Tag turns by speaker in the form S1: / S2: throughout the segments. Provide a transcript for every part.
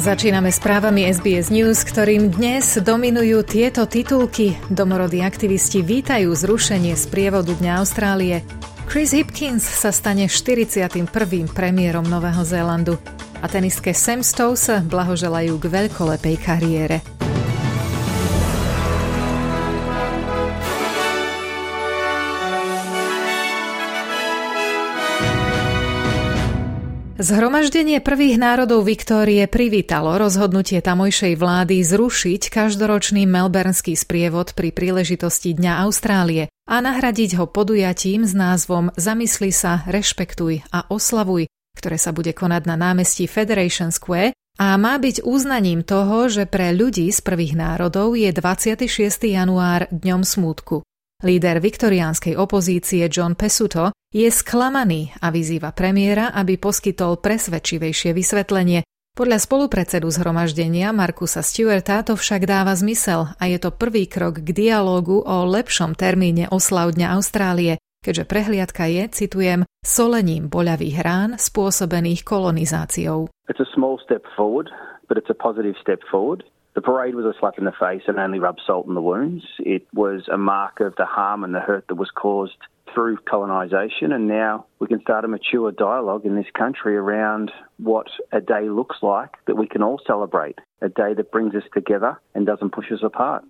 S1: Začíname správami SBS News, ktorým dnes dominujú tieto titulky. Domorodí aktivisti vítajú zrušenie z prievodu Dňa Austrálie. Chris Hipkins sa stane 41. premiérom Nového Zélandu a tenistke Sam Stowes blahoželajú k veľkolepej kariére. Zhromaždenie prvých národov Viktórie privítalo rozhodnutie tamojšej vlády zrušiť každoročný melbournský sprievod pri príležitosti Dňa Austrálie a nahradiť ho podujatím s názvom Zamysli sa, rešpektuj a oslavuj, ktoré sa bude konať na námestí Federation Square a má byť uznaním toho, že pre ľudí z prvých národov je 26. január dňom smútku. Líder viktoriánskej opozície John Pesuto je sklamaný a vyzýva premiéra, aby poskytol presvedčivejšie vysvetlenie. Podľa spolupredsedu zhromaždenia Markusa Stewarta to však dáva zmysel a je to prvý krok k dialógu o lepšom termíne oslav Dňa Austrálie, keďže prehliadka je, citujem, solením boľavých rán spôsobených kolonizáciou.
S2: It's a small step forward, but it's a positive step forward. The parade was a slap in the face and only rubbed salt in the wounds. It was a mark of the harm and the hurt that was caused through colonisation, and now we can start a mature dialogue in this country around what a day looks like that we can all celebrate. A day that brings us together and doesn't push us apart.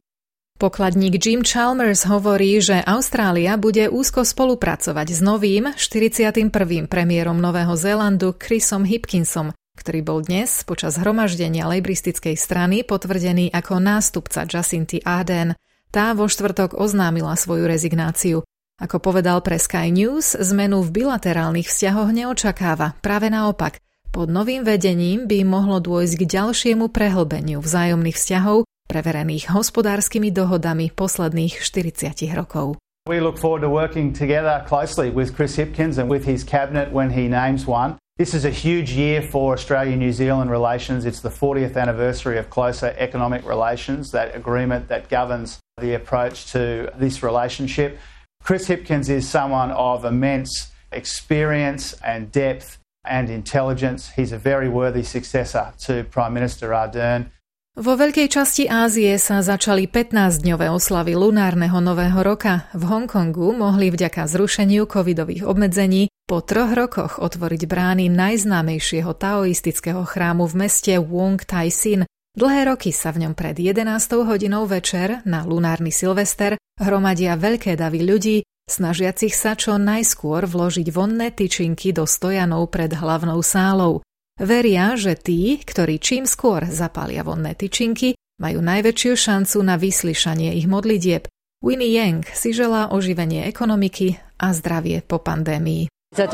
S1: Pokladník Jim Chalmers hovorí, že Austrália bude úzko spolupracovať s novým 41. premiérom Nového Zélandu Chrisom Hipkinsom, ktorý bol dnes počas hromaždenia lejbristickej strany potvrdený ako nástupca Jacinty Ardern. Tá vo štvrtok oznámila svoju rezignáciu. Ako povedal pre Sky News, zmenu v bilaterálnych vzťahoch neočakáva, práve naopak. Pod novým vedením by mohlo dôjsť k ďalšiemu prehlbeniu vzájomných vzťahov preverených hospodárskymi dohodami posledných 40 rokov.
S3: We look forward to working together closely with Chris Hipkins and with his cabinet when he names one. This is a huge year for Australia New Zealand relations. It's the 40th anniversary of closer economic relations, that agreement that governs the approach to this relationship. Chris Hipkins is someone of immense experience and depth and intelligence. He's a very worthy successor to Prime Minister Ardern.
S1: Vo veľkej časti Ázie sa začali 15-dňové oslavy lunárneho nového roka. V Hongkongu mohli vďaka zrušeniu covidových obmedzení po troch rokoch otvoriť brány najznámejšieho taoistického chrámu v meste Wong Tai Sin. Dlhé roky sa v ňom pred 11. hodinou večer na lunárny Silvester hromadia veľké davy ľudí, snažiacich sa čo najskôr vložiť vonné tyčinky do stojanov pred hlavnou sálou. Veria, že tí, ktorí čím skôr zapália vonné tyčinky, majú najväčšiu šancu na vyslyšanie ich modlitieb. Winnie Yang si želá oživenie ekonomiky a zdravie po pandémii.
S4: I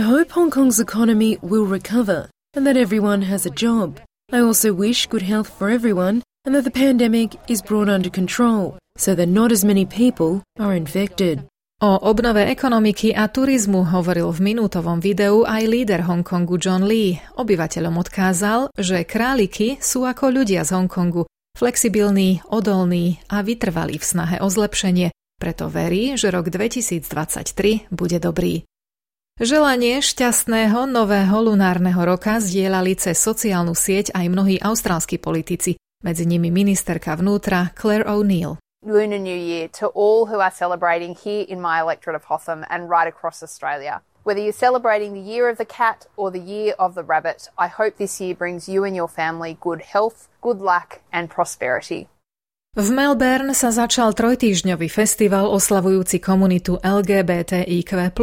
S4: hope Hong Kong's economy will recover and that everyone has a job. I also wish good health for everyone and that the pandemic is brought under control so that not as many people are infected.
S1: O obnove ekonomiky a turizmu hovoril v minútovom videu aj líder Hongkongu John Lee. Obyvateľom odkázal, že králiky sú ako ľudia z Hongkongu, flexibilní, odolní a vytrvalí v snahe o zlepšenie, preto verí, že rok 2023 bude dobrý. Želanie šťastného nového lunárneho roka zdieľali cez sociálnu sieť aj mnohí austrálski politici, medzi nimi ministerka vnútra Claire O'Neill.
S5: Lunar New Year to all who are celebrating here in my electorate of Hotham and right across Australia. Whether you're celebrating the year of the cat or the year of the rabbit, I hope this year brings you and your family good health, good luck, and prosperity.
S1: V Melbourne sa začal trojtýždňový festival oslavujúci komunitu LGBTIQ+.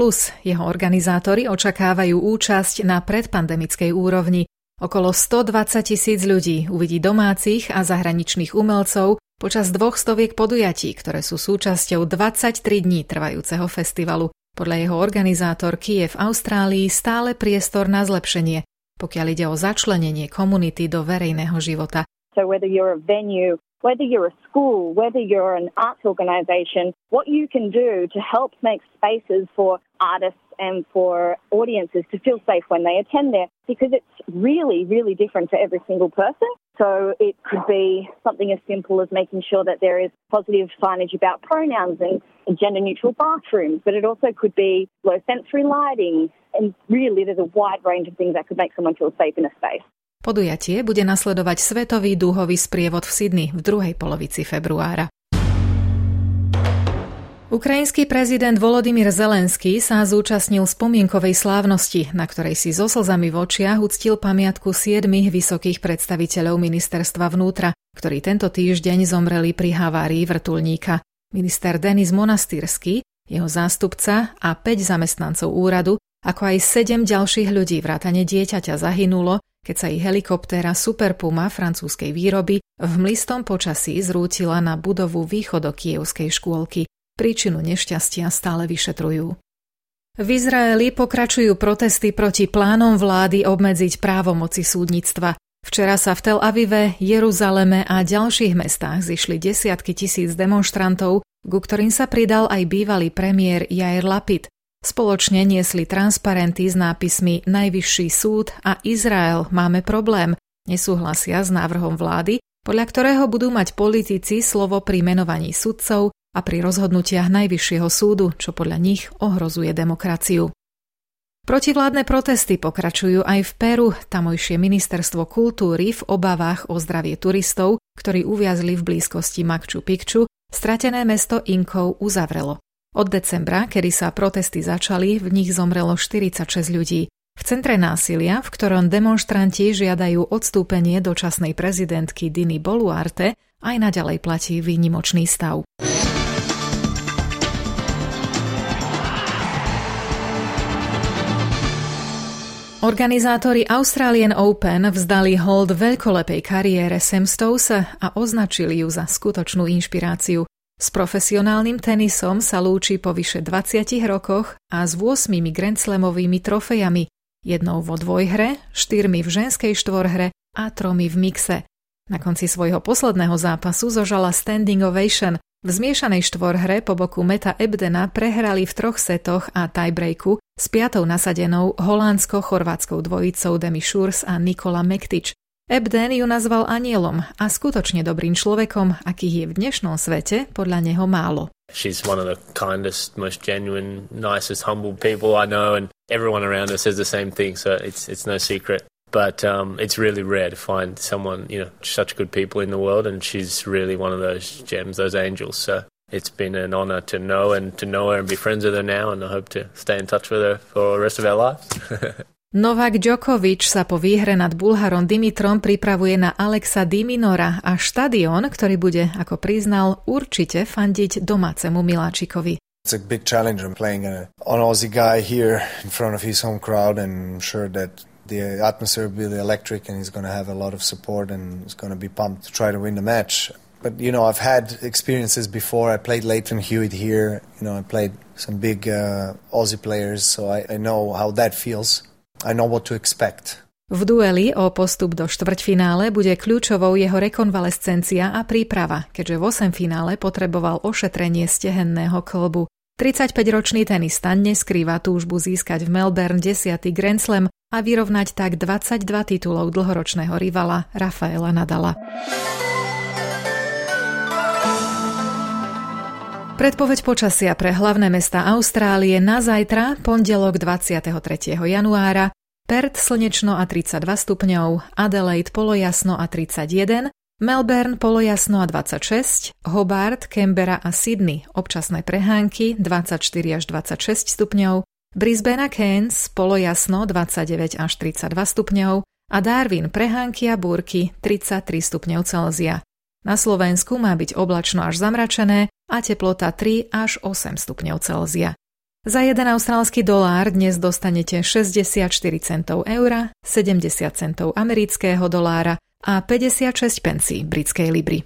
S1: Jeho organizátori očakávajú účasť na predpandemickej úrovni. Okolo 120 tisíc ľudí uvidí domácich a zahraničných umelcov, Počas dvoch stoviek podujatí, ktoré sú súčasťou 23 dní trvajúceho festivalu, podľa jeho organizátorky je v Austrálii stále priestor na zlepšenie, pokiaľ ide o začlenenie komunity do verejného života.
S6: So whether you're a venue whether you're a school, whether you're an arts organisation, what you can do to help make spaces for artists and for audiences to feel safe when they attend there because it's really, really different for every single person. So it could be something as simple as making sure that there is positive signage about pronouns and gender neutral bathrooms, but it also could be low sensory lighting. And really, there's a wide range of things that could make someone feel safe in a space.
S1: Podujatie bude nasledovať Svetový dúhový sprievod v Sydney v druhej polovici februára. Ukrajinský prezident Volodymyr Zelenský sa zúčastnil spomienkovej slávnosti, na ktorej si so slzami v očiach uctil pamiatku siedmých vysokých predstaviteľov ministerstva vnútra, ktorí tento týždeň zomreli pri havárii vrtulníka. Minister Denis Monastýrsky, jeho zástupca a 5 zamestnancov úradu, ako aj 7 ďalších ľudí vrátane dieťaťa zahynulo, keď sa ich helikoptéra Super Puma francúzskej výroby v mlistom počasí zrútila na budovu východokievskej škôlky. Príčinu nešťastia stále vyšetrujú. V Izraeli pokračujú protesty proti plánom vlády obmedziť právomoci súdnictva. Včera sa v Tel Avive, Jeruzaleme a ďalších mestách zišli desiatky tisíc demonstrantov, ku ktorým sa pridal aj bývalý premiér Jair Lapid. Spoločne niesli transparenty s nápismi Najvyšší súd a Izrael máme problém. Nesúhlasia s návrhom vlády, podľa ktorého budú mať politici slovo pri menovaní sudcov a pri rozhodnutiach Najvyššieho súdu, čo podľa nich ohrozuje demokraciu. Protivládne protesty pokračujú aj v Peru. Tamojšie ministerstvo kultúry v obavách o zdravie turistov, ktorí uviazli v blízkosti Makču Pikču, stratené mesto Inkov uzavrelo. Od decembra, kedy sa protesty začali, v nich zomrelo 46 ľudí. V centre násilia, v ktorom demonstranti žiadajú odstúpenie dočasnej prezidentky Diny Boluarte, aj naďalej platí výnimočný stav. Organizátori Australian Open vzdali hold veľkolepej kariére Sam Stose a označili ju za skutočnú inšpiráciu. S profesionálnym tenisom sa lúči po vyše 20 rokoch a s 8 Grand Slamovými trofejami, jednou vo dvojhre, štyrmi v ženskej štvorhre a tromi v mixe. Na konci svojho posledného zápasu zožala standing ovation. V zmiešanej štvorhre po boku Meta Ebdena prehrali v troch setoch a tiebreaku s piatou nasadenou holandsko-chorvátskou dvojicou Demi Schurz a Nikola Mektič. Ebden ju nazval anielom a skutočne dobrým človekom, akých je v dnešnom svete podľa neho málo.
S7: She's one of the kindest, most genuine, nicest, humble people I know, and everyone around her says the same thing, so it's it's no secret. But um, it's really rare to find someone, you know, such good people in the world, and she's really one of those gems, those angels. So it's been an honor to know and to know her and be friends with her now, and I hope to stay in touch with her for the rest of our lives.
S1: Novak Djokovic sa po výhre nad Bulharom Dimitrom pripravuje na Alexa Diminora a štadión, ktorý bude, ako priznal, určite fandiť domácemu Miláčikovi.
S8: It's a big challenge. I'm playing a, an Aussie guy here in front of his home crowd and I'm sure that the atmosphere will be electric and he's going to have a lot of support and he's going to be pumped to try to win the match. But you know, I've had experiences before. I played Leighton Hewitt here. You know, I played some big uh, Aussie players, so I, I know how that feels. I know what to expect.
S1: V dueli o postup do štvrťfinále bude kľúčovou jeho rekonvalescencia a príprava, keďže v 8 finále potreboval ošetrenie stehenného klbu. 35-ročný tenista neskrýva túžbu získať v Melbourne 10. Grand Slam a vyrovnať tak 22 titulov dlhoročného rivala Rafaela Nadala. Predpoveď počasia pre hlavné mesta Austrálie na zajtra, pondelok 23. januára, Perth slnečno a 32 stupňov, Adelaide polojasno a 31, Melbourne polojasno a 26, Hobart, Canberra a Sydney občasné prehánky 24 až 26 stupňov, Brisbane a Cairns polojasno 29 až 32 stupňov a Darwin prehánky a búrky 33 stupňov Celzia. Na Slovensku má byť oblačno až zamračené a teplota 3 až 8 stupňov Celzia. Za jeden austrálsky dolár dnes dostanete 64 centov eura, 70 centov amerického dolára a 56 pencí britskej libry.